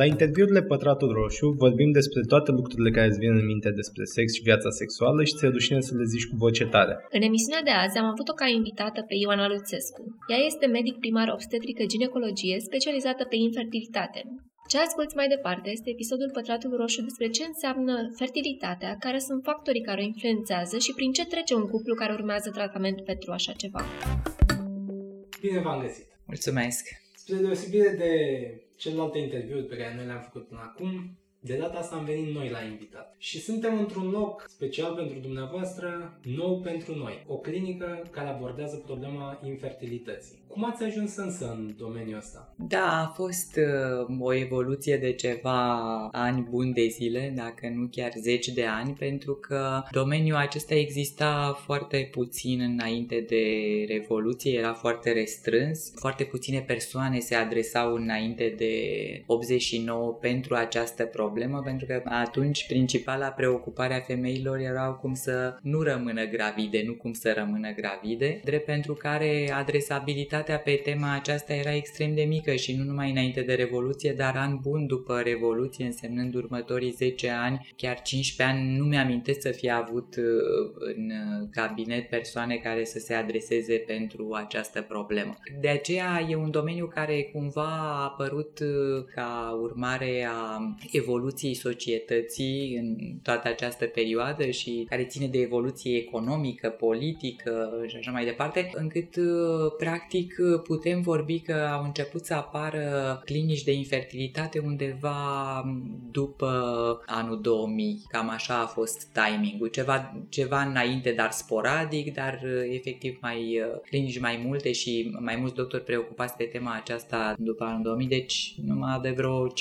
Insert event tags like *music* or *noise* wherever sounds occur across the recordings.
La interviurile Pătratul Roșu vorbim despre toate lucrurile care îți vin în minte despre sex și viața sexuală și ți-e rușine să le zici cu voce tare. În emisiunea de azi am avut-o ca invitată pe Ioana Luțescu. Ea este medic primar obstetrică ginecologie specializată pe infertilitate. Ce asculți mai departe este episodul Pătratul Roșu despre ce înseamnă fertilitatea, care sunt factorii care o influențează și prin ce trece un cuplu care urmează tratament pentru așa ceva. Bine v-am găsit! Mulțumesc! Spre deosebire de celelalte interviuri pe care noi le-am făcut până acum, de data asta am venit noi la invitat. Și suntem într-un loc special pentru dumneavoastră, nou pentru noi. O clinică care abordează problema infertilității. Cum ați ajuns însă în domeniul ăsta? Da, a fost uh, o evoluție de ceva ani buni de zile, dacă nu chiar zeci de ani, pentru că domeniul acesta exista foarte puțin înainte de Revoluție, era foarte restrâns, foarte puține persoane se adresau înainte de 89 pentru această problemă, pentru că atunci principala preocupare a femeilor era cum să nu rămână gravide, nu cum să rămână gravide, drept pentru care adresabilitatea activitatea pe tema aceasta era extrem de mică și nu numai înainte de Revoluție, dar an bun după Revoluție, însemnând următorii 10 ani, chiar 15 ani, nu mi-amintesc să fie avut uh, în cabinet persoane care să se adreseze pentru această problemă. De aceea e un domeniu care cumva a apărut uh, ca urmare a evoluției societății în toată această perioadă și care ține de evoluție economică, politică și așa mai departe, încât uh, practic practic putem vorbi că au început să apară clinici de infertilitate undeva după anul 2000. Cam așa a fost timingul. Ceva, ceva înainte, dar sporadic, dar efectiv mai clinici mai multe și mai mulți doctori preocupați pe tema aceasta după anul 2000. Deci numai de vreo 15-20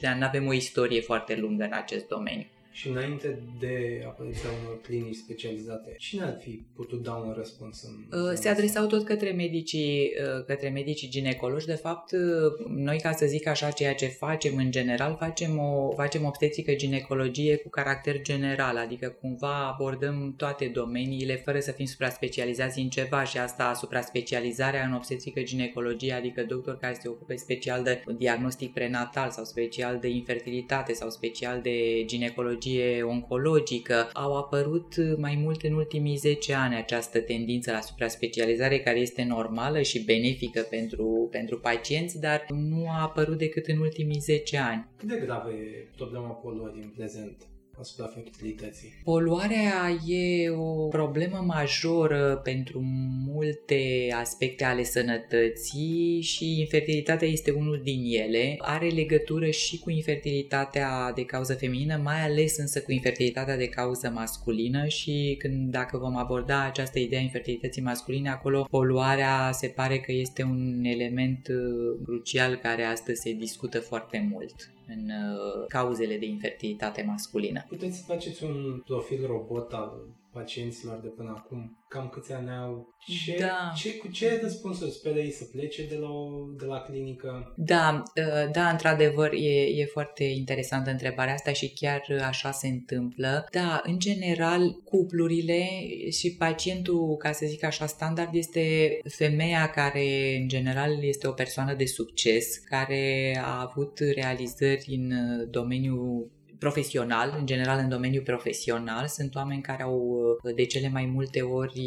de ani nu avem o istorie foarte lungă în acest domeniu și înainte de apariția unor clinici specializate, cine ar fi putut da un răspuns în uh, Se adresau tot către medicii, uh, către medicii ginecologi. De fapt, uh, noi, ca să zic așa, ceea ce facem în general, facem o facem obstetrică ginecologie cu caracter general, adică cumva abordăm toate domeniile fără să fim supra-specializați în ceva și asta supra-specializarea în obstetrică ginecologie, adică doctor care se ocupe special de diagnostic prenatal sau special de infertilitate sau special de ginecologie patologie oncologică. Au apărut mai mult în ultimii 10 ani această tendință la supra-specializare care este normală și benefică pentru, pentru pacienți, dar nu a apărut decât în ultimii 10 ani. Cât de gravă e problema poluării în prezent? Asupra fertilității? Poluarea e o problemă majoră pentru multe aspecte ale sănătății și infertilitatea este unul din ele. Are legătură și cu infertilitatea de cauză feminină, mai ales însă cu infertilitatea de cauză masculină și când dacă vom aborda această idee a infertilității masculine, acolo poluarea se pare că este un element uh, crucial care astăzi se discută foarte mult în uh, cauzele de infertilitate masculină. Puteți să faceți un profil robot al pacienților de până acum? Cam câți ani au? Ce, da. ce, cu ce răspunsuri speră ei să plece de la, o, de la clinică? Da, ă, da, într-adevăr, e, e foarte interesantă întrebarea asta și chiar așa se întâmplă. Da, în general, cuplurile și pacientul, ca să zic așa, standard este femeia care, în general, este o persoană de succes, care a avut realizări în domeniul profesional, în general în domeniul profesional, sunt oameni care au uh, de cele mai multe ori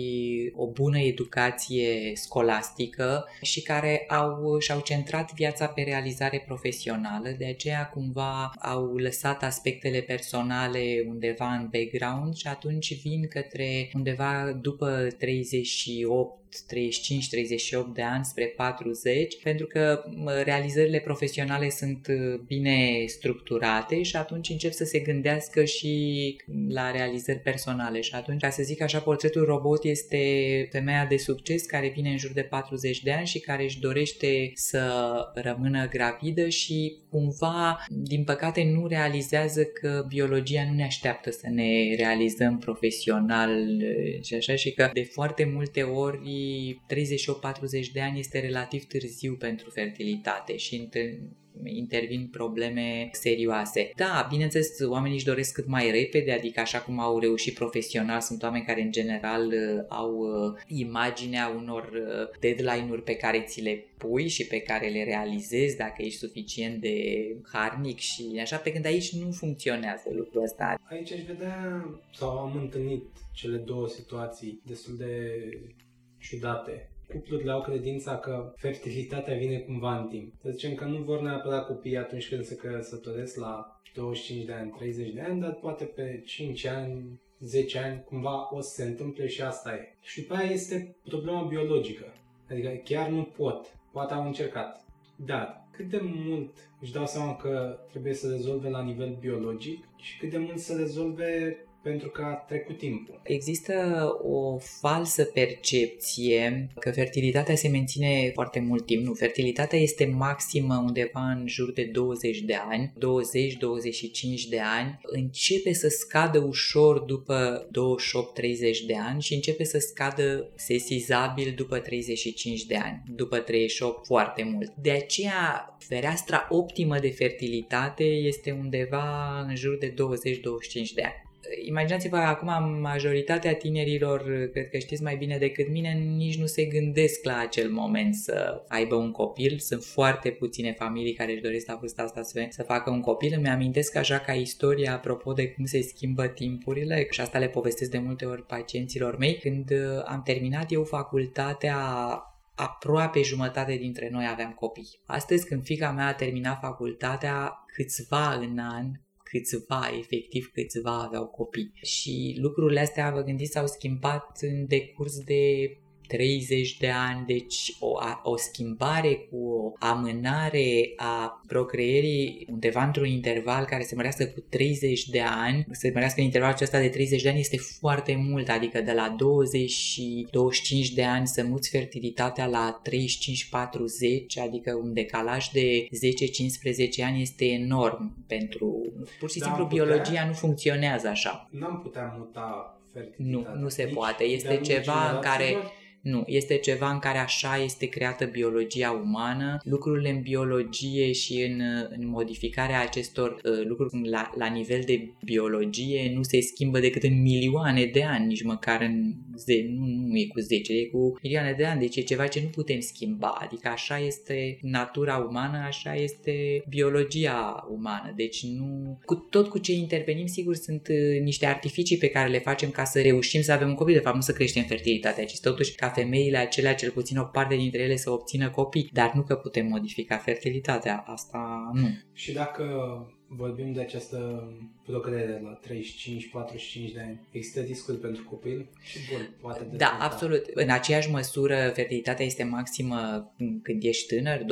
o bună educație scolastică și care au, și-au centrat viața pe realizare profesională, de aceea cumva au lăsat aspectele personale undeva în background și atunci vin către undeva după 38 35-38 de ani spre 40, pentru că realizările profesionale sunt uh, bine structurate și atunci încep să se gândească și la realizări personale. Și atunci, ca să zic așa, portretul robot este femeia de succes care vine în jur de 40 de ani și care își dorește să rămână gravidă și cumva, din păcate, nu realizează că biologia nu ne așteaptă să ne realizăm profesional uh, și așa și că de foarte multe ori 38-40 de ani este relativ târziu pentru fertilitate și intervin probleme serioase. Da, bineînțeles, oamenii își doresc cât mai repede, adică așa cum au reușit profesional, sunt oameni care în general uh, au uh, imaginea unor uh, deadline-uri pe care ți le pui și pe care le realizezi dacă ești suficient de harnic și așa, pe când aici nu funcționează lucrul ăsta. Aici aș vedea, sau am întâlnit cele două situații destul de ciudate cuplurile au credința că fertilitatea vine cumva în timp. Să zicem că nu vor neapărat copii atunci când se căsătoresc la 25 de ani, 30 de ani, dar poate pe 5 ani, 10 ani, cumva o să se întâmple și asta e. Și după aia este problema biologică. Adică chiar nu pot. Poate au încercat. Dar cât de mult își dau seama că trebuie să rezolve la nivel biologic și cât de mult să rezolve pentru că a trecut timpul. Există o falsă percepție că fertilitatea se menține foarte mult timp. Nu, fertilitatea este maximă undeva în jur de 20 de ani, 20-25 de ani, începe să scadă ușor după 28-30 de ani și începe să scadă sesizabil după 35 de ani, după 38 foarte mult. De aceea, fereastra optimă de fertilitate este undeva în jur de 20-25 de ani imaginați-vă acum majoritatea tinerilor, cred că știți mai bine decât mine, nici nu se gândesc la acel moment să aibă un copil. Sunt foarte puține familii care își doresc la vârsta asta să, să facă un copil. Îmi amintesc așa ca istoria apropo de cum se schimbă timpurile și asta le povestesc de multe ori pacienților mei. Când uh, am terminat eu facultatea aproape jumătate dintre noi aveam copii. Astăzi, când fica mea a terminat facultatea, câțiva în an câțiva, efectiv câțiva aveau copii. Și lucrurile astea, vă gândiți, s-au schimbat în decurs de 30 de ani, deci o, o schimbare cu o amânare a procreierii undeva într-un interval care se mărească cu 30 de ani, se mărească în intervalul acesta de 30 de ani este foarte mult, adică de la 20 și 25 de ani să muți fertilitatea la 35-40, adică un decalaj de 10-15 ani este enorm pentru... Pur și da, simplu putea, biologia nu funcționează așa. Nu am putea muta fertilitatea. Nu, nu se poate. Este ceva în care nu, este ceva în care așa este creată biologia umană. Lucrurile în biologie și în, în modificarea acestor uh, lucruri la, la nivel de biologie nu se schimbă decât în milioane de ani, nici măcar în ze- nu, nu e cu 10, e cu milioane de ani, deci e ceva ce nu putem schimba. Adică așa este natura umană, așa este biologia umană. Deci nu... Cu tot cu ce intervenim, sigur, sunt uh, niște artificii pe care le facem ca să reușim să avem un copil, de fapt nu să creștem fertilitatea, ci totuși ca femeile acelea, cel puțin o parte dintre ele, să obțină copii, dar nu că putem modifica fertilitatea, asta nu. Și dacă vorbim de această procreere la 35-45 de ani, există riscuri pentru copil și bun, poate de Da, absolut. În aceeași măsură, fertilitatea este maximă când ești tânăr, 25-30,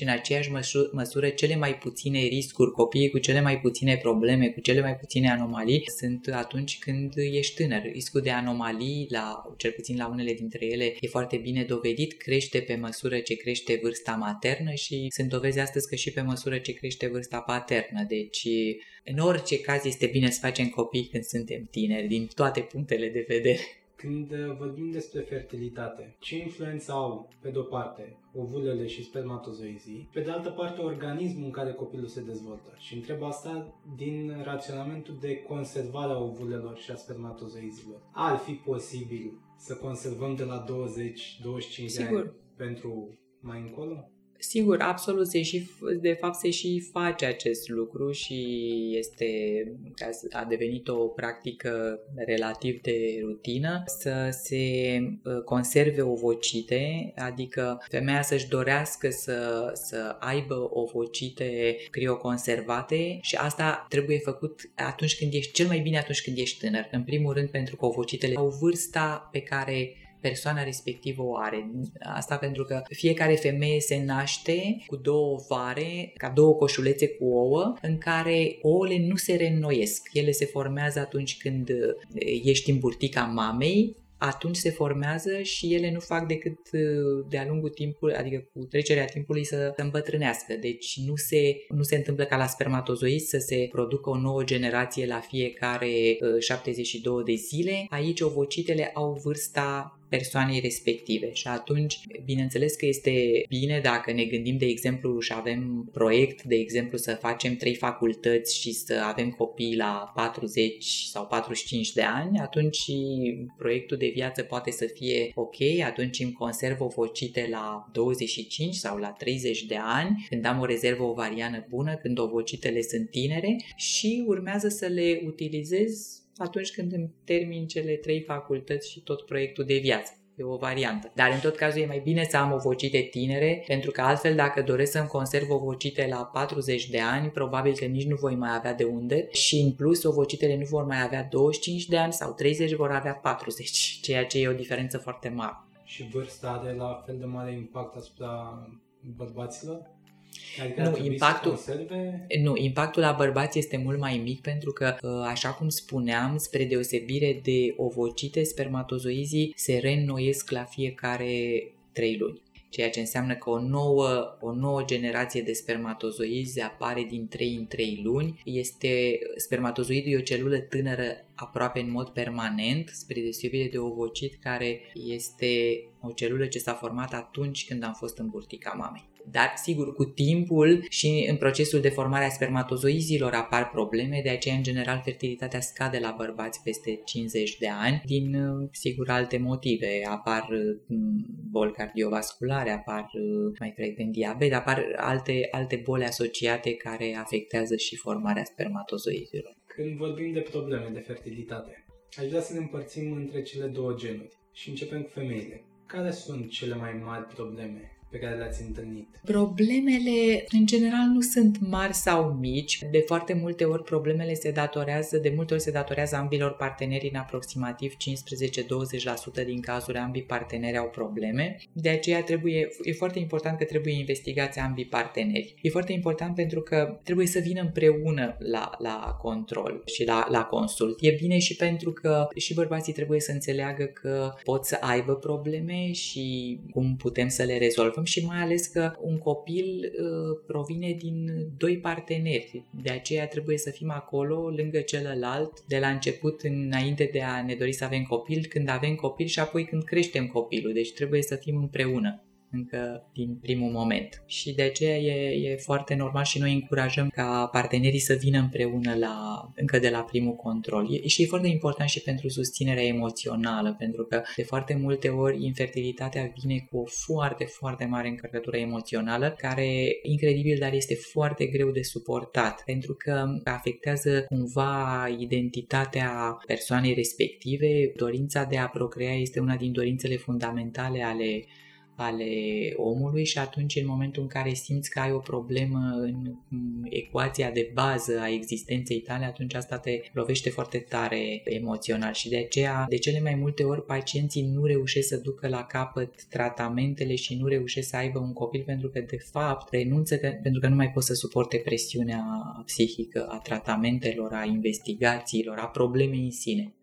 în aceeași măsură, cele mai puține riscuri, copiii cu cele mai puține probleme, cu cele mai puține anomalii, sunt atunci când ești tânăr. Riscul de anomalii, la, cel puțin la unele dintre ele, e foarte bine dovedit, crește pe măsură ce crește vârsta maternă și sunt dovezi astăzi că și pe măsură ce crește vârsta paternă. Deci, în orice caz, este bine să facem copii când suntem tineri, din toate punctele de vedere. Când uh, vorbim despre fertilitate, ce influență au, pe de-o parte, ovulele și spermatozoizii, pe de altă parte, organismul în care copilul se dezvoltă? Și întreb asta din raționamentul de conservare a ovulelor și a spermatozoizilor. Ar fi posibil să conservăm de la 20-25 de ani pentru mai încolo? Sigur, absolut, se și, de fapt se și face acest lucru și este, a devenit o practică relativ de rutină să se ă, conserve ovocite, adică femeia să-și dorească să, să aibă ovocite crioconservate și asta trebuie făcut atunci când ești, cel mai bine atunci când ești tânăr. În primul rând pentru că ovocitele au vârsta pe care persoana respectivă o are. Asta pentru că fiecare femeie se naște cu două vare, ca două coșulețe cu ouă, în care ouăle nu se reînnoiesc. Ele se formează atunci când ești în burtica mamei, atunci se formează și ele nu fac decât de-a lungul timpului, adică cu trecerea timpului să se îmbătrânească. Deci nu se, nu se întâmplă ca la spermatozoizi să se producă o nouă generație la fiecare 72 de zile. Aici ovocitele au vârsta persoanei respective. Și atunci, bineînțeles că este bine dacă ne gândim, de exemplu, și avem proiect, de exemplu, să facem trei facultăți și să avem copii la 40 sau 45 de ani, atunci proiectul de viață poate să fie ok, atunci îmi conserv ovocite la 25 sau la 30 de ani, când am o rezervă ovariană bună, când ovocitele sunt tinere și urmează să le utilizez atunci când îmi termin cele trei facultăți și tot proiectul de viață. E o variantă. Dar în tot cazul e mai bine să am ovocite tinere, pentru că altfel dacă doresc să-mi conserv ovocite la 40 de ani, probabil că nici nu voi mai avea de unde și în plus ovocitele nu vor mai avea 25 de ani sau 30, vor avea 40, *laughs* ceea ce e o diferență foarte mare. Și vârsta are la fel de mare impact asupra bărbaților? Adică nu, impactul, nu, impactul la bărbați este mult mai mic pentru că, ă, așa cum spuneam, spre deosebire de ovocite, spermatozoizii se reînnoiesc la fiecare 3 luni ceea ce înseamnă că o nouă, o nouă generație de spermatozoizi apare din 3 în 3 luni. Este, spermatozoidul e o celulă tânără aproape în mod permanent, spre deosebire de ovocit, care este o celulă ce s-a format atunci când am fost în burtica mamei. Dar, sigur, cu timpul și în procesul de formare a spermatozoizilor apar probleme, de aceea, în general, fertilitatea scade la bărbați peste 50 de ani, din, sigur, alte motive. Apar mm, boli cardiovasculare, apar mai frecvent diabet, apar alte, alte boli asociate care afectează și formarea spermatozoizilor. Când vorbim de probleme de fertilitate, aș vrea să ne împărțim între cele două genuri și începem cu femeile. Care sunt cele mai mari probleme pe care le-ați întâlnit? Problemele, în general, nu sunt mari sau mici. De foarte multe ori problemele se datorează, de multe ori se datorează ambilor parteneri în aproximativ 15-20% din cazuri ambii parteneri au probleme. De aceea trebuie, e foarte important că trebuie investigați ambii parteneri. E foarte important pentru că trebuie să vină împreună la, la control și la, la consult. E bine și pentru că și bărbații trebuie să înțeleagă că pot să aibă probleme și cum putem să le rezolvăm și mai ales că un copil uh, provine din doi parteneri. De aceea trebuie să fim acolo lângă celălalt de la început înainte de a ne dori să avem copil, când avem copil și apoi când creștem copilul. Deci trebuie să fim împreună încă din primul moment. Și de aceea e, e foarte normal și noi încurajăm ca partenerii să vină împreună la, încă de la primul control. E, și e foarte important și pentru susținerea emoțională, pentru că de foarte multe ori infertilitatea vine cu o foarte, foarte mare încărcătură emoțională, care, incredibil, dar este foarte greu de suportat, pentru că afectează cumva identitatea persoanei respective. Dorința de a procrea este una din dorințele fundamentale ale ale omului și atunci în momentul în care simți că ai o problemă în ecuația de bază a existenței tale, atunci asta te lovește foarte tare emoțional. Și de aceea de cele mai multe ori pacienții nu reușesc să ducă la capăt tratamentele și nu reușesc să aibă un copil pentru că de fapt renunță că, pentru că nu mai pot să suporte presiunea psihică a tratamentelor, a investigațiilor, a problemei în sine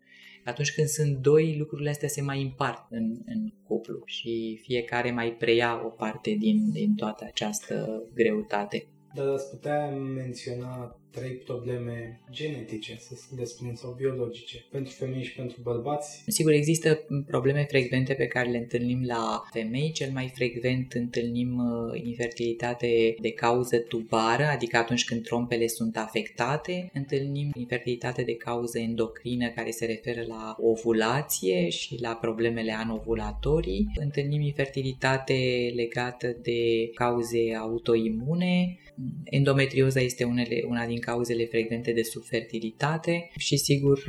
atunci când sunt doi, lucrurile astea se mai împart în, în cuplu și fiecare mai preia o parte din, din toată această greutate. Dar ați putea menționa trei probleme genetice, să le spunem, sau biologice, pentru femei și pentru bărbați? Sigur, există probleme frecvente pe care le întâlnim la femei. Cel mai frecvent întâlnim uh, infertilitate de cauză tubară, adică atunci când trompele sunt afectate. Întâlnim infertilitate de cauză endocrină, care se referă la ovulație și la problemele anovulatorii. Întâlnim infertilitate legată de cauze autoimune. Endometrioza este unele, una din cauzele frecvente de subfertilitate și sigur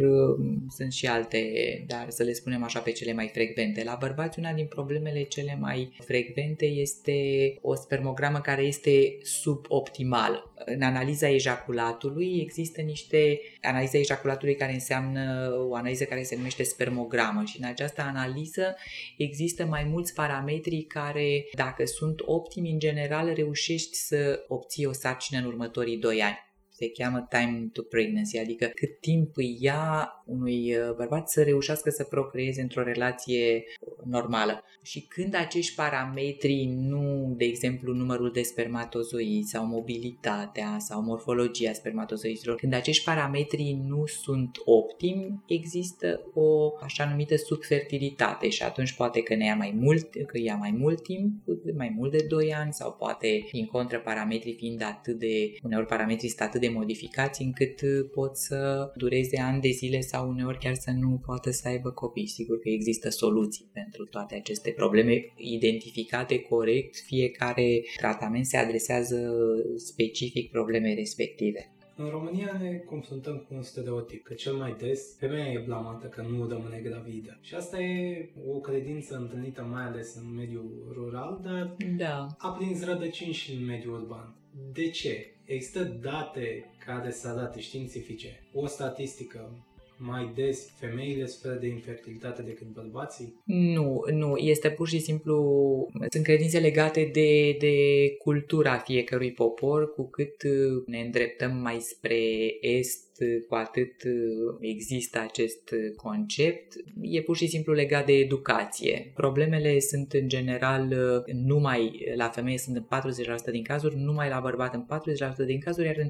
sunt și alte, dar să le spunem așa pe cele mai frecvente. La bărbați una din problemele cele mai frecvente este o spermogramă care este suboptimală. În analiza ejaculatului există niște analiza ejaculatului care înseamnă o analiză care se numește spermogramă și în această analiză există mai mulți parametri care dacă sunt optimi în general reușești să obții o sarcină în următorii 2 ani. Se cheamă time to pregnancy, adică cât timp ia unui uh, bărbat să reușească să procreeze într-o relație normală. Și când acești parametri nu, de exemplu, numărul de spermatozoizi sau mobilitatea sau morfologia spermatozoizilor, când acești parametri nu sunt optimi, există o așa numită subfertilitate și atunci poate că ne ia mai mult, că ia mai mult timp, mai mult de 2 ani sau poate, în contră, parametrii fiind atât de, uneori parametrii sunt atât de modificați încât pot să dureze ani de zile sau uneori chiar să nu poată să aibă copii. Sigur că există soluții pentru toate aceste probleme identificate corect, fiecare tratament se adresează specific probleme respective. În România ne confruntăm cu un stereotip, că cel mai des femeia e blamată că nu rămâne gravidă. Și asta e o credință întâlnită mai ales în mediul rural, dar da. a prins rădăcini și în mediul urban. De ce? Există date care să arate științifice, o statistică mai des femeile suferă de infertilitate decât bărbații? Nu, nu. Este pur și simplu, sunt credințe legate de, de cultura fiecărui popor, cu cât ne îndreptăm mai spre est, cu atât există acest concept, e pur și simplu legat de educație. Problemele sunt în general numai la femeie sunt în 40% din cazuri, numai la bărbat în 40% din cazuri, iar în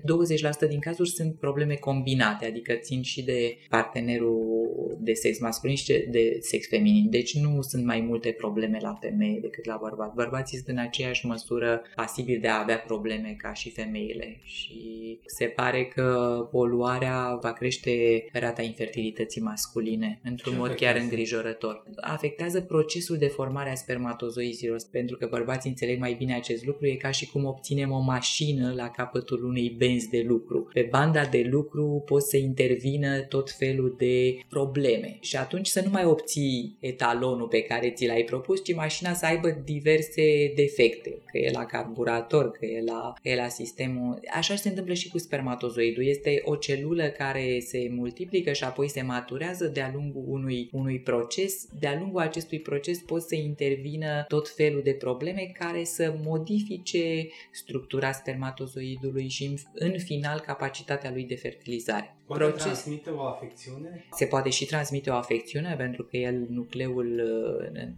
20% din cazuri sunt probleme combinate, adică țin și de partenerul de sex masculin și de sex feminin. Deci nu sunt mai multe probleme la femeie decât la bărbat. Bărbații sunt în aceeași măsură pasibili de a avea probleme ca și femeile și se pare că poluarea va crește rata infertilității masculine într-un Ce mod chiar îngrijorător. Afectează procesul de formare a spermatozoizilor pentru că bărbații înțeleg mai bine acest lucru. E ca și cum obținem o mașină la capătul unei benzi de lucru. Pe banda de lucru pot să intervină tot felul de probleme și atunci să nu mai obții etalonul pe care ți l-ai propus, ci mașina să aibă diverse defecte, că e la carburator, că e la, că e la sistemul... Așa se întâmplă și cu spermatozoidul. Este o celulă care se multiplică și apoi se maturează de-a lungul unui, unui proces. De-a lungul acestui proces pot să intervină tot felul de probleme care să modifice structura spermatozoidului și în, în final capacitatea lui de fertilizare. Poate proces... transmite o afecțiune? Se poate și transmite o afecțiune pentru că el, nucleul,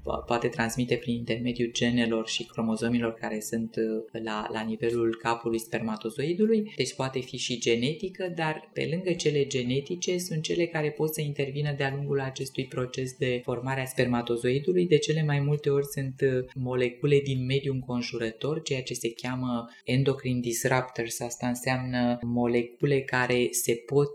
uh, poate transmite prin intermediul genelor și cromozomilor care sunt uh, la, la nivelul capului spermatozoidului, deci poate fi și genetică, dar pe lângă cele genetice sunt cele care pot să intervină de-a lungul acestui proces de formare a spermatozoidului. De cele mai multe ori sunt uh, molecule din mediul înconjurător, ceea ce se cheamă endocrine disruptors. Asta înseamnă molecule care se pot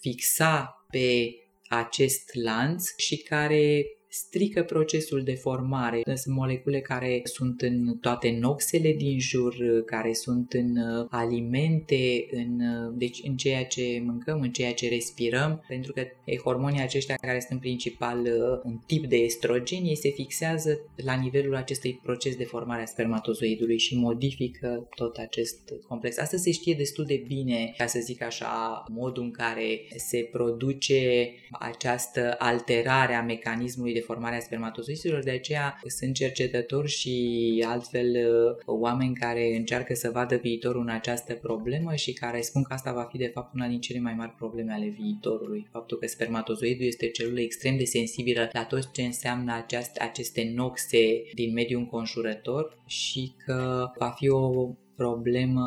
fixa pe acest lanț și care strică procesul de formare. Sunt molecule care sunt în toate noxele din jur, care sunt în uh, alimente, în, uh, deci în ceea ce mâncăm, în ceea ce respirăm, pentru că hormonii aceștia care sunt principal uh, un tip de estrogen, ei se fixează la nivelul acestui proces de formare a spermatozoidului și modifică tot acest complex. Asta se știe destul de bine, ca să zic așa, modul în care se produce această alterare a mecanismului de formarea spermatozoizilor, de aceea sunt cercetători și altfel uh, oameni care încearcă să vadă viitorul în această problemă și care spun că asta va fi de fapt una din cele mai mari probleme ale viitorului. Faptul că spermatozoidul este o celulă extrem de sensibilă la tot ce înseamnă aceast, aceste noxe din mediul înconjurător și că va fi o problemă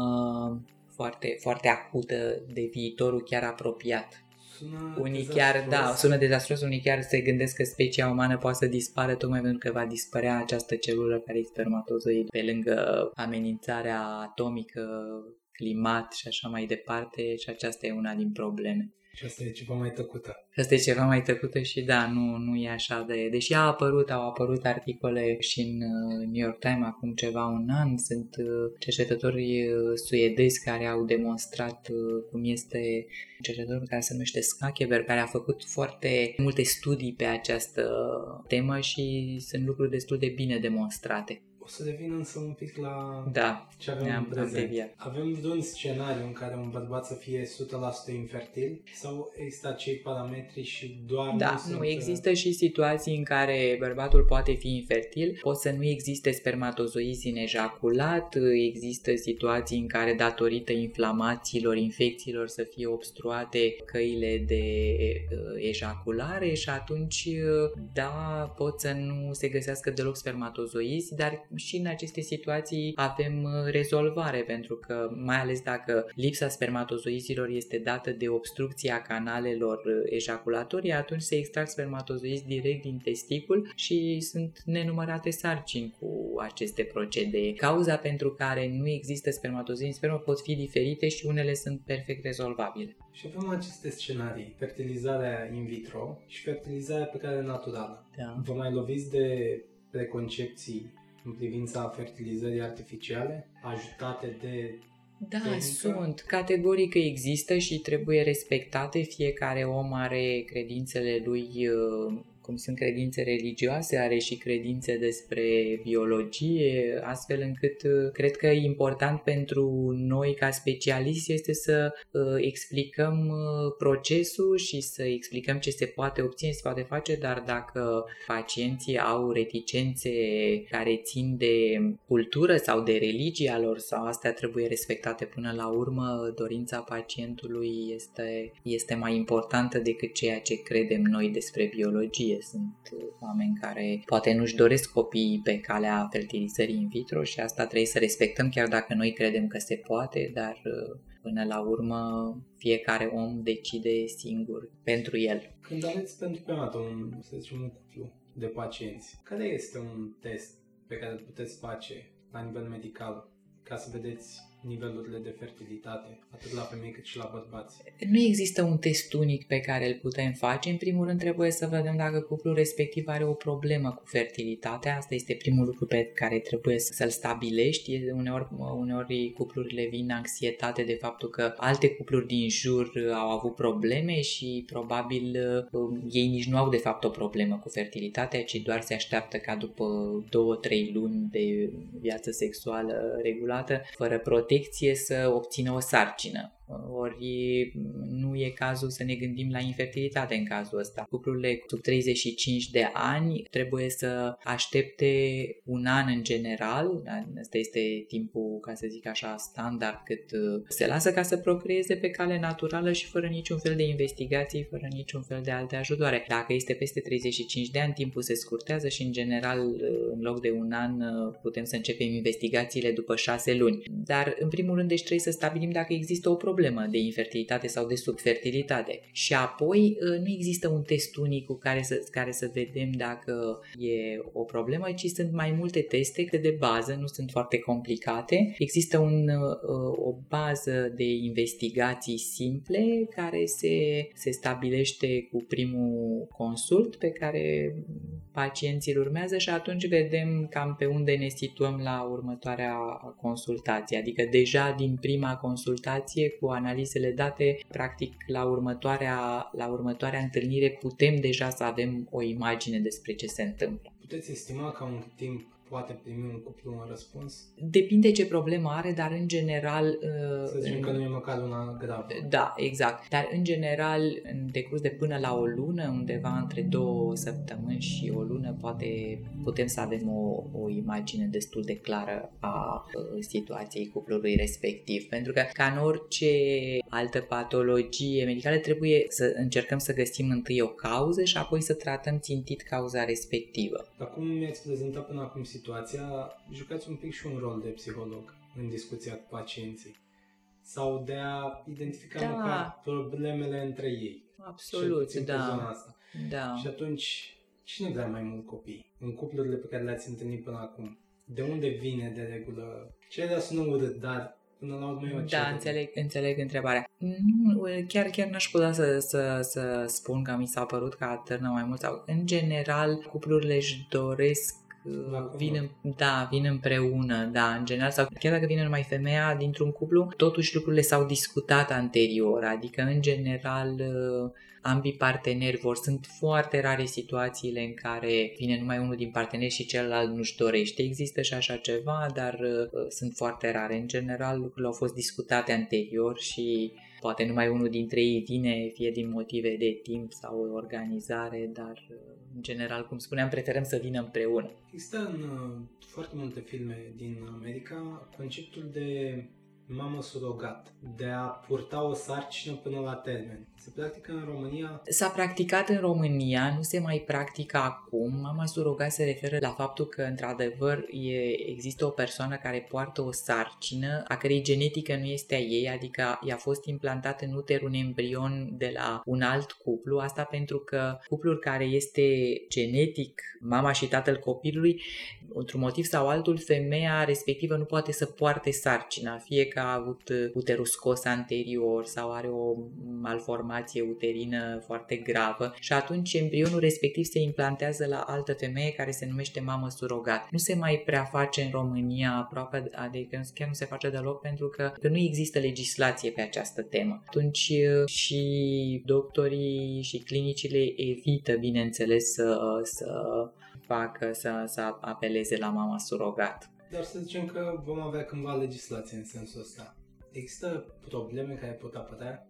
foarte, foarte acută de viitorul chiar apropiat. Sună unii chiar, da, sună dezastruos, unii chiar se gândesc că specia umană poate să dispară tocmai pentru că va dispărea această celulă care e spermatozoid pe lângă amenințarea atomică, climat și așa mai departe și aceasta e una din probleme. Și asta e ceva mai tăcută. Și asta e ceva mai tăcută și da, nu, nu e așa de... Deși a apărut, au apărut articole și în uh, New York Times acum ceva un an, sunt uh, cercetători uh, suedezi care au demonstrat cum este cercetător care se numește Skakeber, care a făcut foarte multe studii pe această temă și sunt lucruri destul de bine demonstrate O să revin însă un pic la Da, ce avem ne-am în prezent. deviat. Avem vreun scenariu în care un bărbat să fie 100% infertil? Sau există acei parametri și doar Da, nu, nu, sunt, există și situații în care bărbatul poate fi infertil, pot să nu existe spermatozoizi în ejaculat, există situații în care datorită inflamațiilor, infecțiilor să fie obstruate căile de uh, ejaculare și atunci, uh, da, pot să nu se găsească deloc spermatozoizi, dar și în aceste situații avem uh, rezolvare, pentru că mai ales dacă lipsa spermatozoizilor este dată de obstrucția canalelor uh, ejaculatorii, atunci se extrag spermatozoizi direct din testicul și sunt nenumărate sarcini cu aceste procedee. Cauza pentru care nu există spermatozoizi în spermă pot fi diferite și unele sunt perfect rezolvabile. Și avem aceste scenarii, fertilizarea in vitro și fertilizarea pe care naturală. Da. Vă mai loviți de preconcepții în privința fertilizării artificiale, ajutate de Da, Tehnică? sunt. Categoric există și trebuie respectate. Fiecare om are credințele lui, uh, cum sunt credințe religioase, are și credințe despre biologie, astfel încât uh, cred că e important pentru noi ca specialiști este să uh, explicăm uh, procesul și să explicăm ce se poate obține, se poate face, dar dacă pacienții au reticențe care țin de cultură sau de religia lor sau astea trebuie respectate până la urmă, dorința pacientului este, este mai importantă decât ceea ce credem noi despre biologie. Sunt uh, oameni care poate nu-și doresc copiii pe calea fertilizării in vitro și asta trebuie să respectăm chiar dacă noi credem că se poate, dar uh, până la urmă fiecare om decide singur pentru el. Când aveți pentru prima dată un, să zicem, un cuplu de pacienți, care este un test pe care îl puteți face la nivel medical ca să vedeți nivelurile de fertilitate, atât la femei cât și la bărbați? Nu există un test unic pe care îl putem face. În primul rând trebuie să vedem dacă cuplul respectiv are o problemă cu fertilitatea. Asta este primul lucru pe care trebuie să- să-l stabilești. E- Uneori, uneori cuplurile vin anxietate de faptul că alte cupluri din jur au avut probleme și probabil uh, ei nici nu au de fapt o problemă cu fertilitatea, ci doar se așteaptă ca după 2-3 luni de viață sexuală regulată, fără protecție, să obțină o sarcină. Ori nu e cazul să ne gândim la infertilitate în cazul ăsta. Cuplurile sub 35 de ani trebuie să aștepte un an în general, asta este timpul, ca să zic așa, standard cât uh, se lasă ca să procreeze pe cale naturală și fără niciun fel de investigații, fără niciun fel de alte ajutoare. Dacă este peste 35 de ani, timpul se scurtează și în general uh, în loc de un an uh, putem să începem investigațiile după 6 luni. Dar în primul rând deci trebuie să stabilim dacă există o problemă de infertilitate sau de subfertilitate. Și apoi uh, nu există un test unic cu care să, care să vedem dacă e o problemă, ci sunt mai multe teste cât de bază, nu sunt foarte complicate. Există un, uh, o bază de investigații simple care se, se stabilește cu primul consult pe care pacienții îl urmează și atunci vedem cam pe unde ne situăm la următoarea consultație. Adică deja din prima consultație cu analizele date, practic la următoarea, la următoarea întâlnire putem deja să avem o imagine despre ce se întâmplă. Puteți estima ca un timp poate primi un cuplu un răspuns? Depinde ce problemă are, dar în general... Să zicem că nu e măcar una gravă. Da, exact. Dar în general, în decurs de până la o lună, undeva între două săptămâni și o lună, poate putem să avem o, o imagine destul de clară a uh, situației cuplului respectiv. Pentru că, ca în orice altă patologie medicală, trebuie să încercăm să găsim întâi o cauză și apoi să tratăm țintit cauza respectivă. Dar cum mi-ați prezentat până acum situația, jucați un pic și un rol de psiholog în discuția cu pacienții. Sau de a identifica Da. măcar problemele între ei. Cel Absolut, puțin pe zona da. asta. da. Și atunci, cine vrea mai mult copii? În cuplurile pe care le-ați întâlnit până acum. De unde vine de regulă? Cererea sună urât, dar până la urmă e o Da, cerere. înțeleg, înțeleg întrebarea. Nu, chiar, chiar n-aș putea să, să, să spun că mi s-a părut că atârnă mai mult sau în general cuplurile își doresc uh, vin, da, vin împreună, da, în general, sau chiar dacă vine numai femeia dintr-un cuplu, totuși lucrurile s-au discutat anterior, adică în general uh, ambii parteneri vor. Sunt foarte rare situațiile în care vine numai unul din parteneri și celălalt nu-și dorește. Există și așa ceva, dar uh, sunt foarte rare. În general, lucrurile au fost discutate anterior și poate numai unul dintre ei vine, fie din motive de timp sau organizare, dar uh, în general, cum spuneam, preferăm să vină împreună. Există în uh, foarte multe filme din America conceptul de mamă surogat, de a purta o sarcină până la termen. Se practică în România? S-a practicat în România, nu se mai practică acum. Mama surogat se referă la faptul că, într-adevăr, e, există o persoană care poartă o sarcină a cărei genetică nu este a ei, adică i-a fost implantat în uter un embrion de la un alt cuplu, asta pentru că cuplul care este genetic, mama și tatăl copilului, într-un motiv sau altul, femeia respectivă nu poate să poarte sarcina, fie că a avut uterus scos anterior sau are o malformație uterină foarte gravă și atunci embrionul respectiv se implantează la altă femeie care se numește mamă surogat. Nu se mai prea face în România aproape, adică chiar nu se face deloc pentru că, că nu există legislație pe această temă. Atunci și doctorii și clinicile evită, bineînțeles, să, să facă, să, să apeleze la mama surogat. Dar să zicem că vom avea cândva legislație în sensul ăsta. Există probleme care pot apărea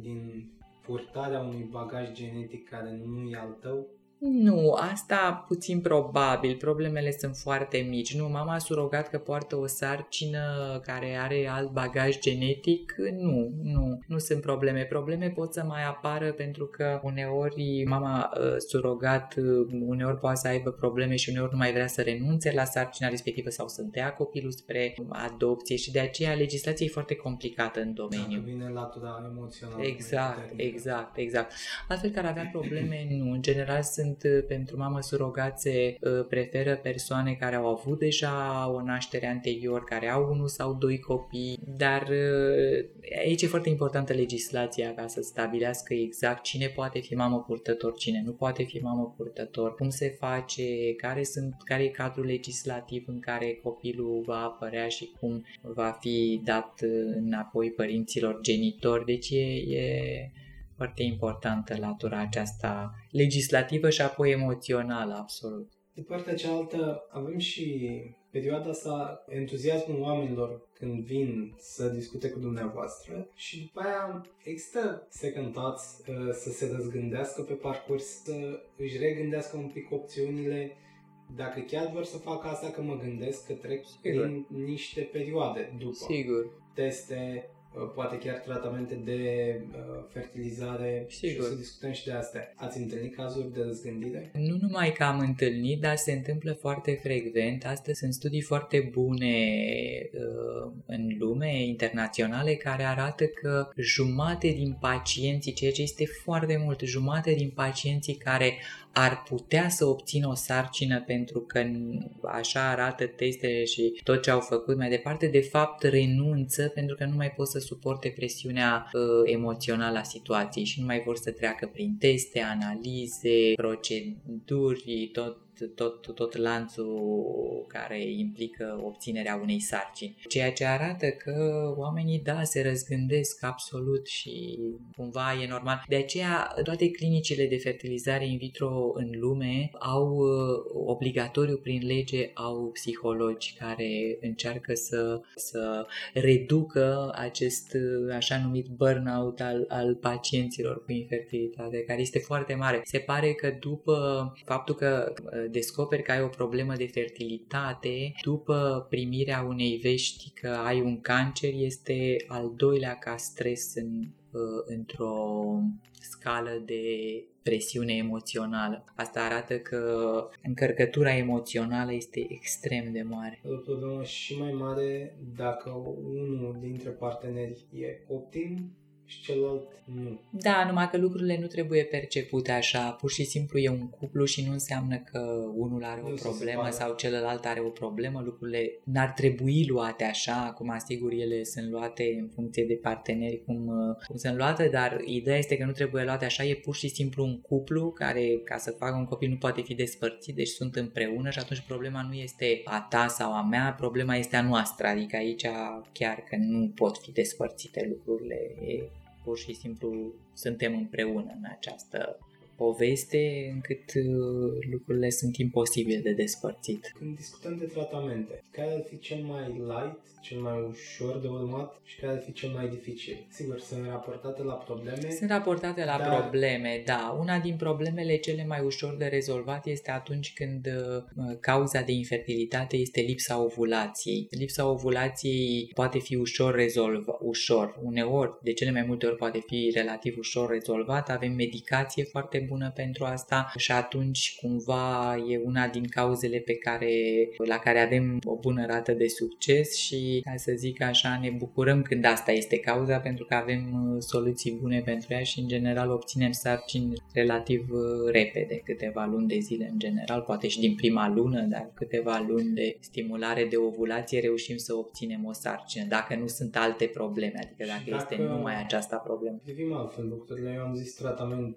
din purtarea unui bagaj genetic care nu e al tău nu, asta puțin probabil. Problemele sunt foarte mici. Nu, mama a surogat că poartă o sarcină care are alt bagaj genetic. Nu, nu, nu sunt probleme. Probleme pot să mai apară pentru că uneori mama uh, surogat uh, uneori poate să aibă probleme și uneori nu mai vrea să renunțe la sarcina respectivă sau să dea copilul spre adopție și de aceea legislația e foarte complicată în domeniu. Dacă vine latura emoțională. Exact, exact, exact. Altfel care avea probleme, nu. În general sunt sunt uh, pentru mamă surogațe uh, preferă persoane care au avut deja o naștere anterior, care au unul sau doi copii, dar uh, aici e foarte importantă legislația ca să stabilească exact cine poate fi mamă purtător, cine nu poate fi mamă purtător, cum se face, care, sunt, care e cadrul legislativ în care copilul va apărea și cum va fi dat înapoi părinților genitori. Deci e, e foarte importantă latura aceasta legislativă și apoi emoțională, absolut. De partea cealaltă, avem și perioada asta, entuziasmul oamenilor când vin să discute cu dumneavoastră și după aia există second thoughts, uh, să se răzgândească pe parcurs, să își regândească un pic opțiunile dacă chiar vor să fac asta, că mă gândesc că trec Sigur. prin niște perioade după. Sigur. Teste, Uh, poate chiar tratamente de uh, fertilizare Sigur. și o să discutăm și de astea. Ați întâlnit cazuri de răzgândire? Nu numai că am întâlnit, dar se întâmplă foarte frecvent. Astăzi sunt studii foarte bune uh, în lume, internaționale, care arată că jumate din pacienții, ceea ce este foarte mult, jumate din pacienții care ar putea să obțină o sarcină pentru că așa arată testele și tot ce au făcut mai departe, de fapt renunță pentru că nu mai pot să suporte presiunea uh, emoțională a situației și nu mai vor să treacă prin teste, analize, proceduri, tot tot, tot lanțul care implică obținerea unei sarcini. Ceea ce arată că oamenii, da, se răzgândesc absolut și cumva e normal. De aceea, toate clinicile de fertilizare in vitro în lume au obligatoriu prin lege au psihologi care încearcă să, să reducă acest așa numit burnout al, al pacienților cu infertilitate, care este foarte mare. Se pare că după faptul că descoperi că ai o problemă de fertilitate, după primirea unei vești că ai un cancer, este al doilea ca stres în, uh, într-o scală de presiune emoțională. Asta arată că încărcătura emoțională este extrem de mare. O problemă și mai mare dacă unul dintre parteneri e optim și celălalt nu. Da, numai că lucrurile nu trebuie percepute așa. Pur și simplu e un cuplu și nu înseamnă că unul are Nu o se problemă separă. sau celălalt are o problemă. Lucrurile n-ar trebui luate așa, cum asigur ele sunt luate în funcție de parteneri cum, uh, cum sunt luate, dar ideea este că nu trebuie luate așa. E pur și simplu un cuplu care, ca să facă un copil, nu poate fi despărțit, deci sunt împreună și atunci problema nu este a ta sau a mea, problema este a noastră. Adică aici chiar că nu pot fi despărțite lucrurile. E pur și simplu suntem împreună în această poveste încât uh, lucrurile sunt imposibile de despărțit. Când discutăm de tratamente, care ar fi cel mai light, cel mai ușor de urmat și care ar fi cel mai dificil? Sigur, sunt raportate la probleme. Sunt raportate la Da. probleme, da. Una din problemele cele mai ușor de rezolvat este atunci când uh, cauza de infertilitate este lipsa ovulației. Lipsa ovulației poate fi ușor rezolvat, ușor, uneori, de cele mai multe ori poate fi relativ ușor rezolvat. Avem medicație foarte bună pentru asta și atunci cumva e una din cauzele pe care, la care avem o bună rată de succes și, ca să zic așa, ne bucurăm când asta este cauza pentru că avem uh, soluții bune pentru ea și în general obținem sarcini relativ uh, repede, câteva luni de zile în general, poate și din prima lună, dar câteva luni de stimulare de ovulație reușim să obținem o sarcină, dacă nu sunt alte probleme, adică dacă, Și este dacă- numai aceasta problemă. Privim altfel lucrurile. Eu am zis tratament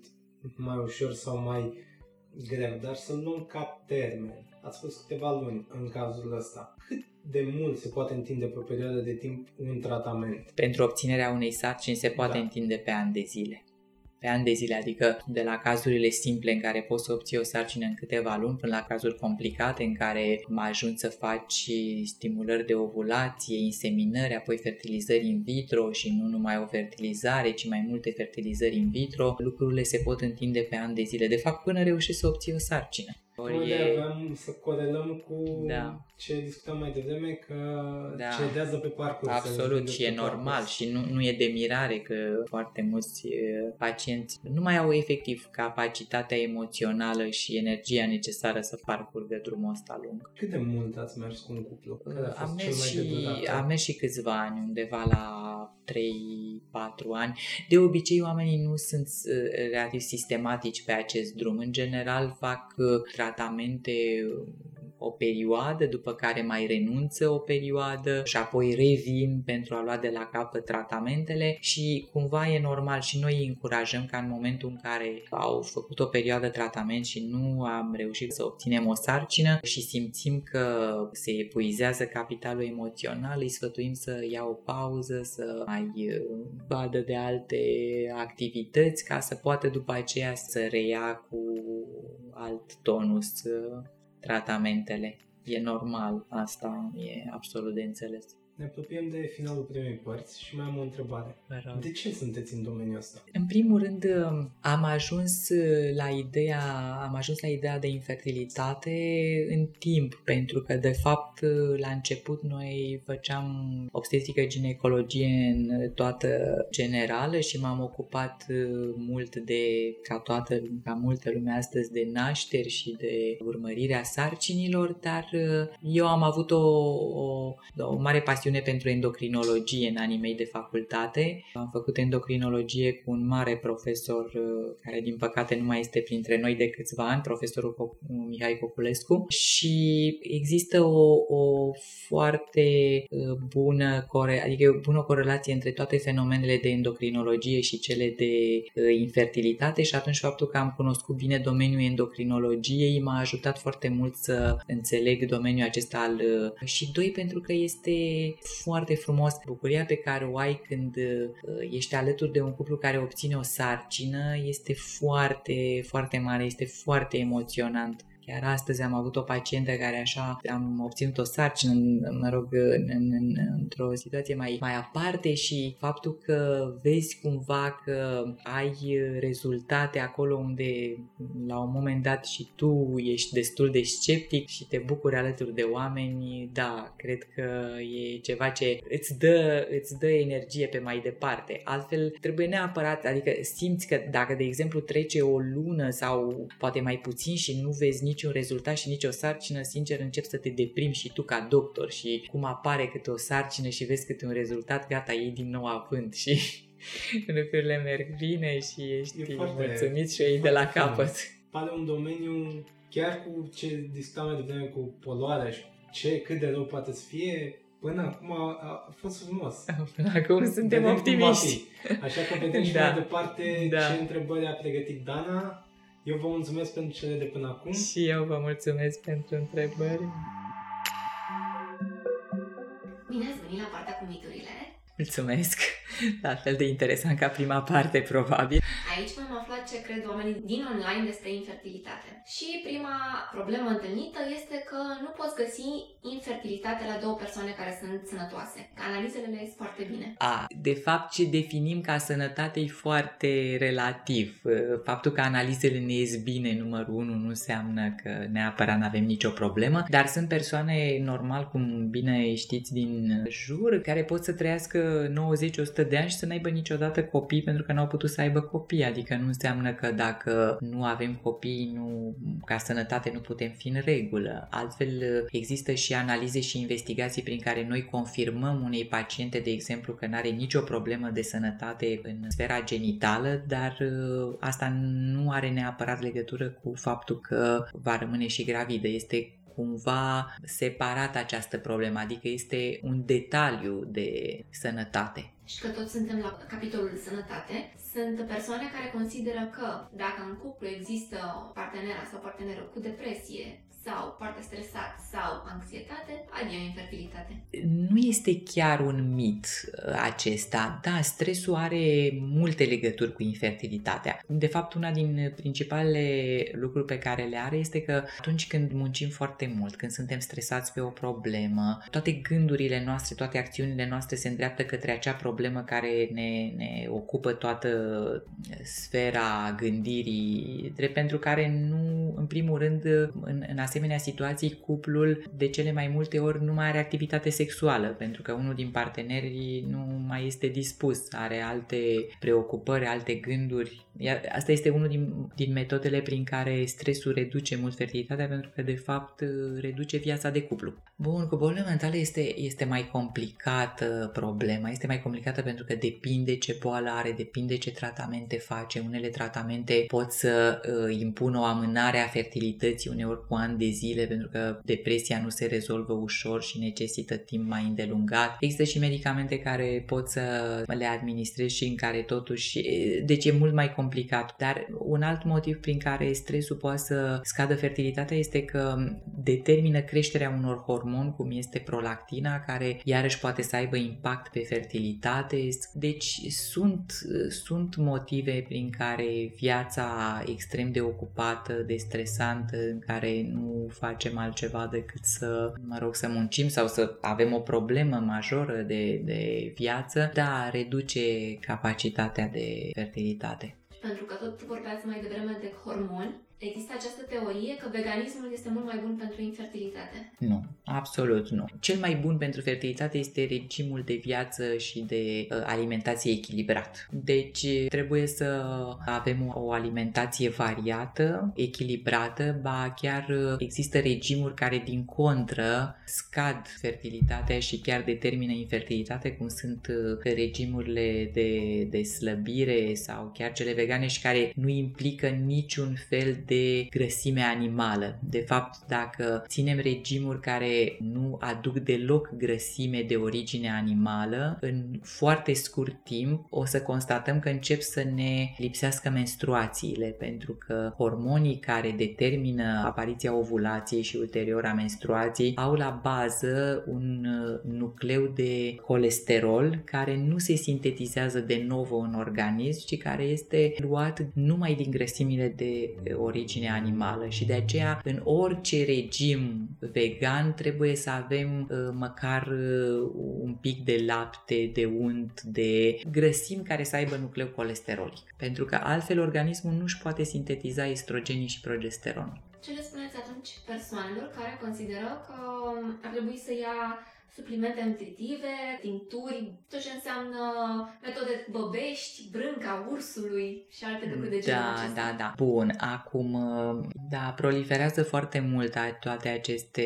mai ușor sau mai greu, dar să luăm ca termen. Ați spus câteva luni în cazul ăsta. Cât de mult se poate întinde pe o perioadă de timp un tratament? Pentru obținerea unei sarcini se poate Da. întinde pe ani de zile. Pe ani de zile, adică de la cazurile simple în care poți să obții o sarcină în câteva luni până la cazuri complicate în care mai ajungi să faci stimulări de ovulație, inseminări, apoi fertilizări in vitro și nu numai o fertilizare, ci mai multe fertilizări in vitro, lucrurile se pot întinde pe ani de zile. De fapt, până reușești să obții o sarcină. Ori Noi e... aveam să corelăm cu Da. ce discutam mai devreme, că Da. cedează pe parcurs. se Absolut întinde și pe e normal parcurs. și nu, nu e de mirare că foarte mulți e, pacienți nu mai au efectiv capacitatea emoțională și energia necesară să parcurgă drumul ăsta lung. Cât de mult ați mers cu un cuplu? Care a Am fost cel mers, mai și, de durată? am mers și câțiva ani, undeva la 3-4 ani. De obicei oamenii nu sunt uh, relativ sistematici pe acest drum. În general fac uh, tratamente uh, o perioadă, după care mai renunță o perioadă și apoi revin pentru a lua de la capăt tratamentele și cumva e normal și noi îi încurajăm ca în momentul în care au făcut o perioadă tratament și nu am reușit să obținem o sarcină și simțim că se epuizează capitalul emoțional, îi sfătuim să ia o pauză, să mai uh, vadă de alte activități ca să poată după aceea să reia cu alt tonus uh, tratamentele. E normal, asta e absolut de înțeles. Ne apropiem de finalul primei părți și mai am o întrebare. De ce sunteți în domeniul ăsta? În primul rând, am ajuns la ideea, am ajuns la ideea de infertilitate în timp, pentru că, de fapt, la început noi făceam obstetrică ginecologie în toată generală și m-am ocupat mult de, ca toată, ca multă lume astăzi, de nașteri și de urmărirea sarcinilor, dar eu am avut o, o, o mare pasiune pentru endocrinologie în anii mei de facultate. Am făcut endocrinologie cu un mare profesor uh, care din păcate nu mai este printre noi de câțiva ani, profesorul Co- Mihai Coculescu și există o, o foarte uh, bună, core- adică o bună corelație între toate fenomenele de endocrinologie și cele de uh, infertilitate și atunci faptul că am cunoscut bine domeniul endocrinologiei m-a ajutat foarte mult să înțeleg domeniul acesta al și doi pentru că este foarte frumos bucuria pe care o ai când uh, ești alături de un cuplu care obține o sarcină este foarte, foarte mare, este foarte emoționant. Chiar astăzi am avut o pacientă care așa am obținut o sarcină, mă rog, în, în, în, într-o situație mai, mai aparte și faptul că vezi cumva că ai rezultate acolo unde la un moment dat și tu ești destul de sceptic și te bucuri alături de oameni, da, cred că e ceva ce îți dă, îți dă energie pe mai departe. Altfel trebuie neapărat, adică simți că dacă de exemplu trece o lună sau poate mai puțin și nu vezi nici niciun rezultat și nicio sarcină, sincer încep să te deprimi și tu ca doctor și cum apare câte o sarcină și vezi câte un rezultat, gata, ei din nou avânt și *laughs* lucrurile merg bine și ești e foarte, mulțumit și ei de la capăt. Pare un domeniu, chiar cu ce discutam mai devreme cu poluarea și ce, cât de rău poate să fie, Până acum a, a fost frumos. *laughs* Până acum suntem vedem optimiști. Așa că vedem *laughs* și da. mai departe da. ce întrebări a pregătit Dana. Eu vă mulțumesc pentru cele de până acum. Și eu vă mulțumesc pentru întrebări. Bine ați venit la partea cu miturile. Mulțumesc! La fel de interesant ca prima parte, probabil. Aici vom afla ce cred oamenii din online despre infertilitate. Și prima problemă întâlnită este că nu poți găsi infertilitate la două persoane care sunt sănătoase. Analizele le ies foarte bine. A, de fapt, ce definim ca sănătate e foarte relativ. Faptul că analizele ne ies bine, numărul unu, nu înseamnă că neapărat nu avem nicio problemă, dar sunt persoane normal, cum bine știți din jur, care pot să trăiască 90-100 de ani și să n-aibă niciodată copii pentru că n-au putut să aibă copii. Adică nu înseamnă că dacă nu avem copii, nu, ca sănătate nu putem fi în regulă. Altfel există și analize și investigații prin care noi confirmăm unei paciente, de exemplu, că nu are nicio problemă de sănătate în sfera genitală, dar uh, asta nu are neapărat legătură cu faptul că va rămâne și gravidă. Este cumva separat această problemă, adică este un detaliu de sănătate. Și că toți suntem la capitolul sănătate, sunt persoane care consideră că dacă în cuplu există partenera sau parteneră cu depresie, sau foarte stresat sau anxietate, adio infertilitate. Nu este chiar un mit uh, acesta. Da, stresul are multe legături cu infertilitatea. De fapt, una din principalele lucruri pe care le are este că atunci când muncim foarte mult, când suntem stresați pe o problemă, toate gândurile noastre, toate acțiunile noastre se îndreaptă către acea problemă care ne, ne ocupă toată sfera gândirii, drept pentru care nu, în primul rând, în, în asemenea situații, cuplul de cele mai multe ori nu mai are activitate sexuală, pentru că unul din partenerii nu mai este dispus, are alte preocupări, alte gânduri. Iar asta este unul din, din metodele prin care stresul reduce mult fertilitatea, pentru că, de fapt, reduce viața de cuplu. Bun, cu bolile mentale este, este mai complicată problema, este mai complicată pentru că depinde ce boală are, depinde ce tratamente face. Unele tratamente pot să uh, impună o amânare a fertilității uneori cu ani de zile pentru că depresia nu se rezolvă ușor și necesită timp mai îndelungat. Există și medicamente care pot să le administrezi și în care totuși, deci e mult mai complicat. Dar un alt motiv prin care stresul poate să scadă fertilitatea este că determină creșterea unor hormoni cum este prolactina care iarăși poate să aibă impact pe fertilitate. Deci sunt, sunt motive prin care viața extrem de ocupată, de stresantă, în care nu facem altceva decât să, mă rog, să muncim sau să avem o problemă majoră de, de viață, da, reduce capacitatea de fertilitate. Pentru că tot vorbeați mai devreme de hormoni, Există această teorie că veganismul este mult mai bun pentru infertilitate? Nu, absolut nu. Cel mai bun pentru fertilitate este regimul de viață și de uh, alimentație echilibrat. Deci trebuie să avem o alimentație variată, echilibrată, ba chiar uh, există regimuri care din contră scad fertilitatea și chiar determină infertilitate, cum sunt uh, regimurile de, de slăbire sau chiar cele vegane și care nu implică niciun fel de grăsime animală. De fapt, dacă ținem regimuri care nu aduc deloc grăsime de origine animală, în foarte scurt timp o să constatăm că încep să ne lipsească menstruațiile, pentru că hormonii care determină apariția ovulației și ulterior a menstruației au la bază un uh, nucleu de colesterol care nu se sintetizează de nou în organism, ci care este luat numai din grăsimile de origine origine animală și de aceea în orice regim vegan trebuie să avem uh, măcar uh, un pic de lapte, de unt, de grăsimi care să aibă nucleu colesterolic. Pentru că altfel organismul nu își poate sintetiza estrogenii și progesteronul. Ce le spuneți atunci persoanelor care consideră că ar trebui să ia suplimente nutritive, tinturi, tot ce înseamnă metode băbești, brânca ursului și alte lucruri de genul Da, acesta. da, da. Bun, acum Da, proliferează foarte mult toate aceste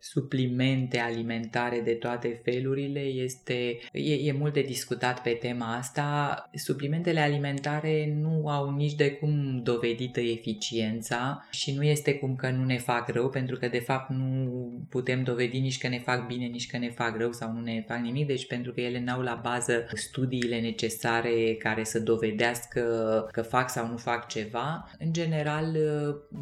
suplimente alimentare de toate felurile. Este, e, e mult de discutat pe tema asta. Suplimentele alimentare nu au nici de cum dovedită eficiența și nu este cum că nu ne fac rău, pentru că de fapt nu putem dovedi nici că ne fac bine, nici că ne fac rău sau nu ne fac nimic, deci pentru că ele n-au la bază studiile necesare care să dovedească că fac sau nu fac ceva. În general,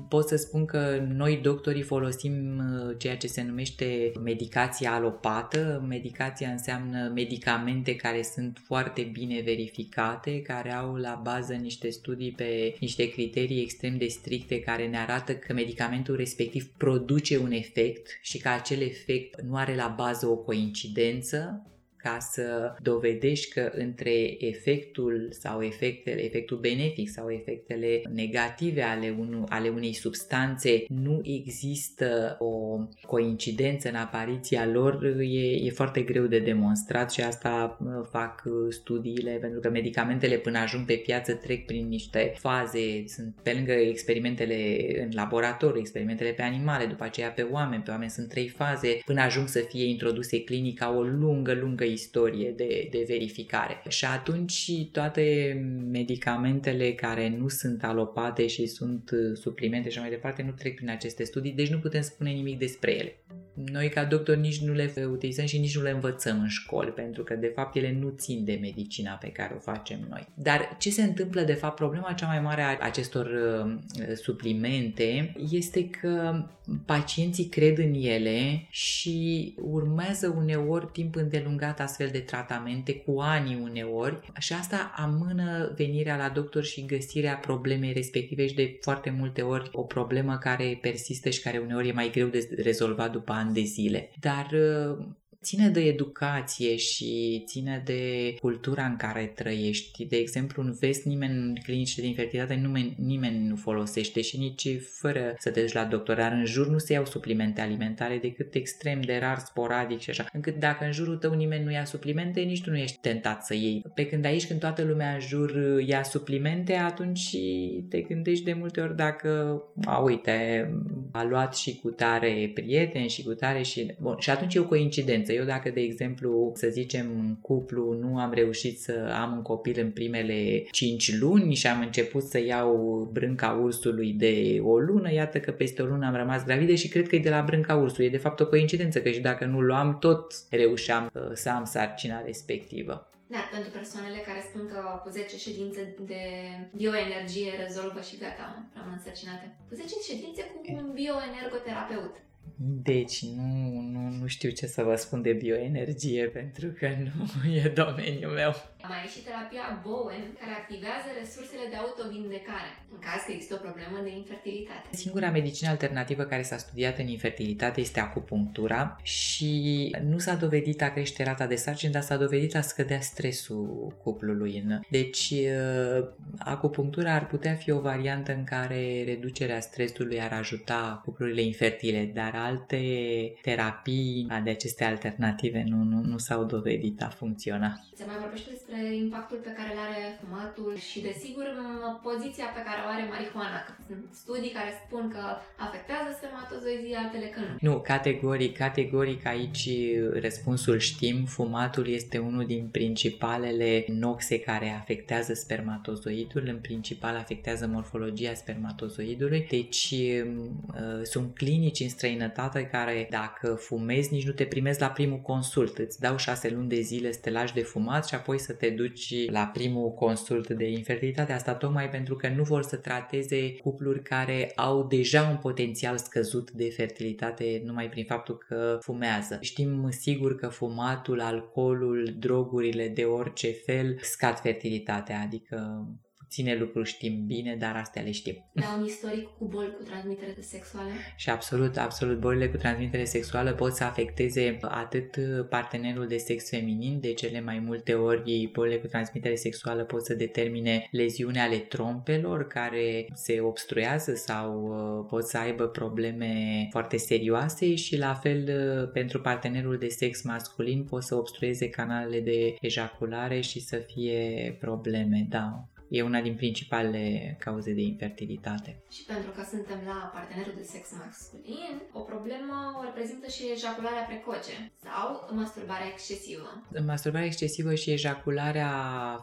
pot să spun că noi doctorii folosim uh, ceea ce se numește medicația alopată. Medicația înseamnă medicamente care sunt foarte bine verificate, care au la bază niște studii pe niște criterii extrem de stricte care ne arată că medicamentul respectiv produce un efect și că acel efect nu are la bază o coincidență ca să dovedești că între efectul sau efectele, efectul benefic sau efectele negative ale, unu, ale unei substanțe nu există o coincidență în apariția lor, e, e foarte greu de demonstrat și asta fac studiile, pentru că medicamentele până ajung pe piață trec prin niște faze, sunt pe lângă experimentele în laborator, experimentele pe animale, după aceea pe oameni, pe oameni sunt trei faze, până ajung să fie introduse clinica o lungă, lungă istorie de, de verificare. Și atunci toate medicamentele care nu sunt alopate și sunt uh, suplimente și mai departe nu trec prin aceste studii, deci nu putem spune nimic despre ele. Noi ca doctori nici nu le utilizăm și nici nu le învățăm în școli, pentru că de fapt ele nu țin de medicina pe care o facem noi. Dar ce se întâmplă de fapt, problema cea mai mare a acestor uh, suplimente este că pacienții cred în ele și urmează uneori timp îndelungat astfel de tratamente, cu ani uneori, și asta amână venirea la doctor și găsirea problemei respective și de foarte multe ori o problemă care persistă și care uneori e mai greu de rezolvat după ani de zile. Dar ține de educație și ține de cultura în care trăiești. De exemplu, în vest nimeni în clinicile de infertilitate nimeni, nimeni nu folosește și nici fără să te duci la doctor, dar în jur nu se iau suplimente alimentare decât extrem de rar, sporadic și așa. Încât dacă în jurul tău nimeni nu ia suplimente, nici tu nu ești tentat să iei. Pe când aici când toată lumea în jur ia suplimente, atunci te gândești de multe ori dacă, a, uite, a luat și cu tare prieteni și cu tare și... Bun, și atunci e o coincidență eu dacă, de exemplu, să zicem, în cuplu nu am reușit să am un copil în primele 5 luni și am început să iau brânca ursului de o lună, iată că peste o lună am rămas gravidă și cred că e de la brânca ursului. E de fapt o coincidență, că și dacă nu luam, tot reușeam uh, să am sarcina respectivă. Da, pentru persoanele care spun că cu 10 ședințe de bioenergie rezolvă și gata, rămân însărcinate. Cu 10 ședințe cu un bioenergoterapeut. Deci nu, nu, nu știu ce să vă spun de bioenergie pentru că nu *laughs* e domeniul meu. Mai e și terapia Bowen, care activează resursele de autovindecare, în caz că există o problemă de infertilitate. Singura medicină alternativă care s-a studiat în infertilitate este acupunctura și nu s-a dovedit a crește rata de sarcini, dar s-a dovedit a scădea stresul cuplului. Deci, uh, acupunctura ar putea fi o variantă în care reducerea stresului ar ajuta cuplurile infertile, dar alte terapii de aceste alternative nu, nu, nu s-au dovedit a funcționa. Se mai vorbește despre impactul pe care îl are fumatul și, desigur, poziția pe care o are marihuana. Sunt studii care spun că afectează spermatozoizii, altele că nu. Nu, categoric, categoric aici răspunsul știm. Fumatul este unul din principalele noxe care afectează spermatozoidul, în principal afectează morfologia spermatozoidului, deci uh, sunt clinici în străinătate care dacă fumezi nici nu te primezi la primul consult, îți dau șase luni de zile să te lași de fumat și apoi să te duci la primul consult de infertilitate, asta tocmai pentru că nu vor să trateze cupluri care au deja un potențial scăzut de fertilitate numai prin faptul că fumează. Știm sigur că fumatul, alcoolul, drogurile de orice fel scad fertilitatea, adică puține lucruri știm bine, dar astea le știm. Da, un istoric cu boli cu transmitere sexuală. Și absolut, absolut, bolile cu transmitere sexuală pot să afecteze atât partenerul de sex feminin, de cele mai multe ori bolile cu transmitere sexuală pot să determine leziune ale trompelor care se obstruează sau uh, pot să aibă probleme foarte serioase și la fel uh, pentru partenerul de sex masculin pot să obstrueze canalele de ejaculare și să fie probleme, da e una din principalele cauze de infertilitate. Și pentru că suntem la partenerul de sex masculin, o problemă o reprezintă și ejacularea precoce sau masturbarea excesivă. Masturbarea excesivă și ejacularea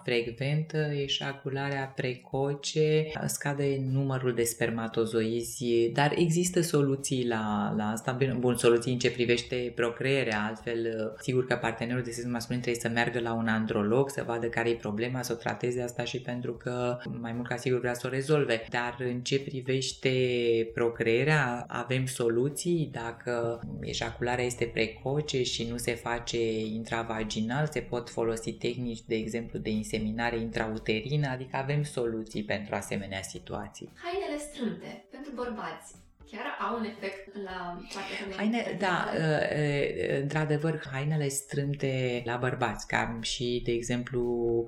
frecventă, ejacularea precoce, scade numărul de spermatozoizi, dar există soluții la, la asta. Bun, soluții în ce privește procreerea, altfel sigur că partenerul de sex masculin trebuie să meargă la un androlog să vadă care e problema, să o trateze asta și pentru că mai mult ca sigur vrea să o rezolve. Dar în ce privește procreerea, avem soluții dacă ejacularea este precoce și nu se face intravaginal, se pot folosi tehnici, de exemplu, de inseminare intrauterină, adică avem soluții pentru asemenea situații. Hainele strânte pentru bărbați chiar au un efect la partea Haine, da, ă, ă, într-adevăr, hainele strâmte la bărbați, ca și, de exemplu,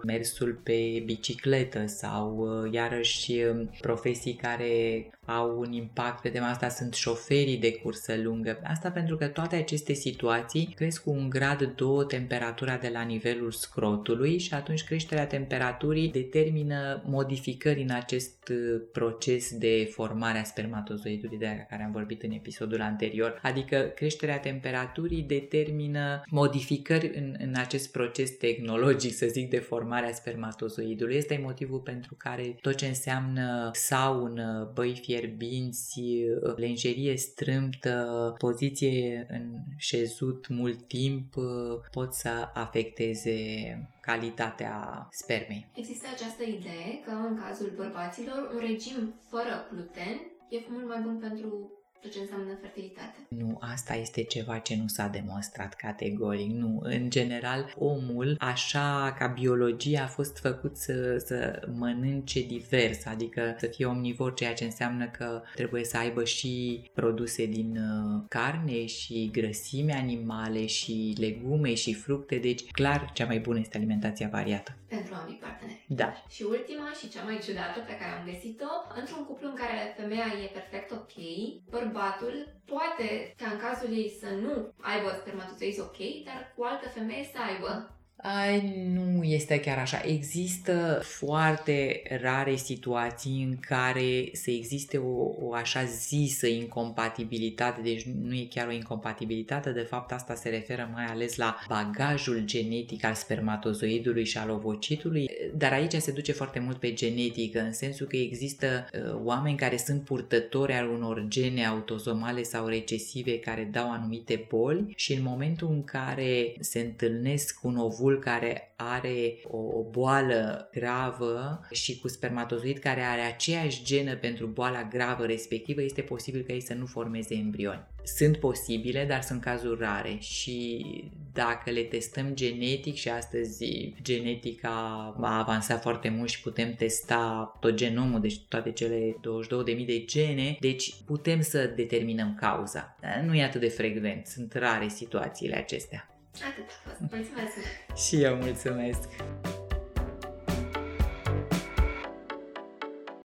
mersul pe bicicletă sau, ă, iarăși, profesii care au un impact, vedem asta, sunt șoferii de cursă lungă. Asta pentru că toate aceste situații cresc cu un grad 2 temperatura de la nivelul scrotului și atunci creșterea temperaturii determină modificări în acest proces de formare a spermatozoidului de care am vorbit în episodul anterior. Adică creșterea temperaturii determină modificări în, în acest proces tehnologic, să zic, de formare a spermatozoidului. Este motivul pentru care tot ce înseamnă saună, băi fierbinți, lenjerie strâmtă, poziție în șezut mult timp pot să afecteze calitatea spermei. Există această idee că în cazul bărbaților un regim fără gluten e mult mai bun pentru tot ce înseamnă fertilitate. Nu, asta este ceva ce nu s-a demonstrat categoric. Nu, în general, omul, așa ca biologia, a fost făcut să, să mănânce divers, adică să fie omnivor, ceea ce înseamnă că trebuie să aibă și produse din uh, carne și grăsime animale și legume și fructe, deci clar cea mai bună este alimentația variată. Pentru ambii parteneri. Da. Și ultima și cea mai ciudată pe care am găsit-o, într-un cuplu în care femeia e perfect ok, bărbatul poate, ca în cazul ei, să nu aibă spermatozoizi ok, dar cu altă femeie să aibă. Ai, nu este chiar așa. Există foarte rare situații în care să existe o, o așa zisă incompatibilitate, deci nu e chiar o incompatibilitate, de fapt asta se referă mai ales la bagajul genetic al spermatozoidului și al ovocitului, dar aici se duce foarte mult pe genetică, în sensul că există uh, oameni care sunt purtători al unor gene autozomale sau recesive care dau anumite boli și în momentul în care se întâlnesc un ovul ovul care are o, o boală gravă și cu spermatozoid care are aceeași genă pentru boala gravă respectivă, este posibil ca ei să nu formeze embrioni. Sunt posibile, dar sunt cazuri rare și dacă le testăm genetic și astăzi genetica a avansat foarte mult și putem testa tot genomul, deci toate cele 22.000 de gene, deci putem să determinăm cauza. Nu e atât de frecvent, sunt rare situațiile acestea. Atât a fost. Mulțumesc! *laughs* Și eu mulțumesc!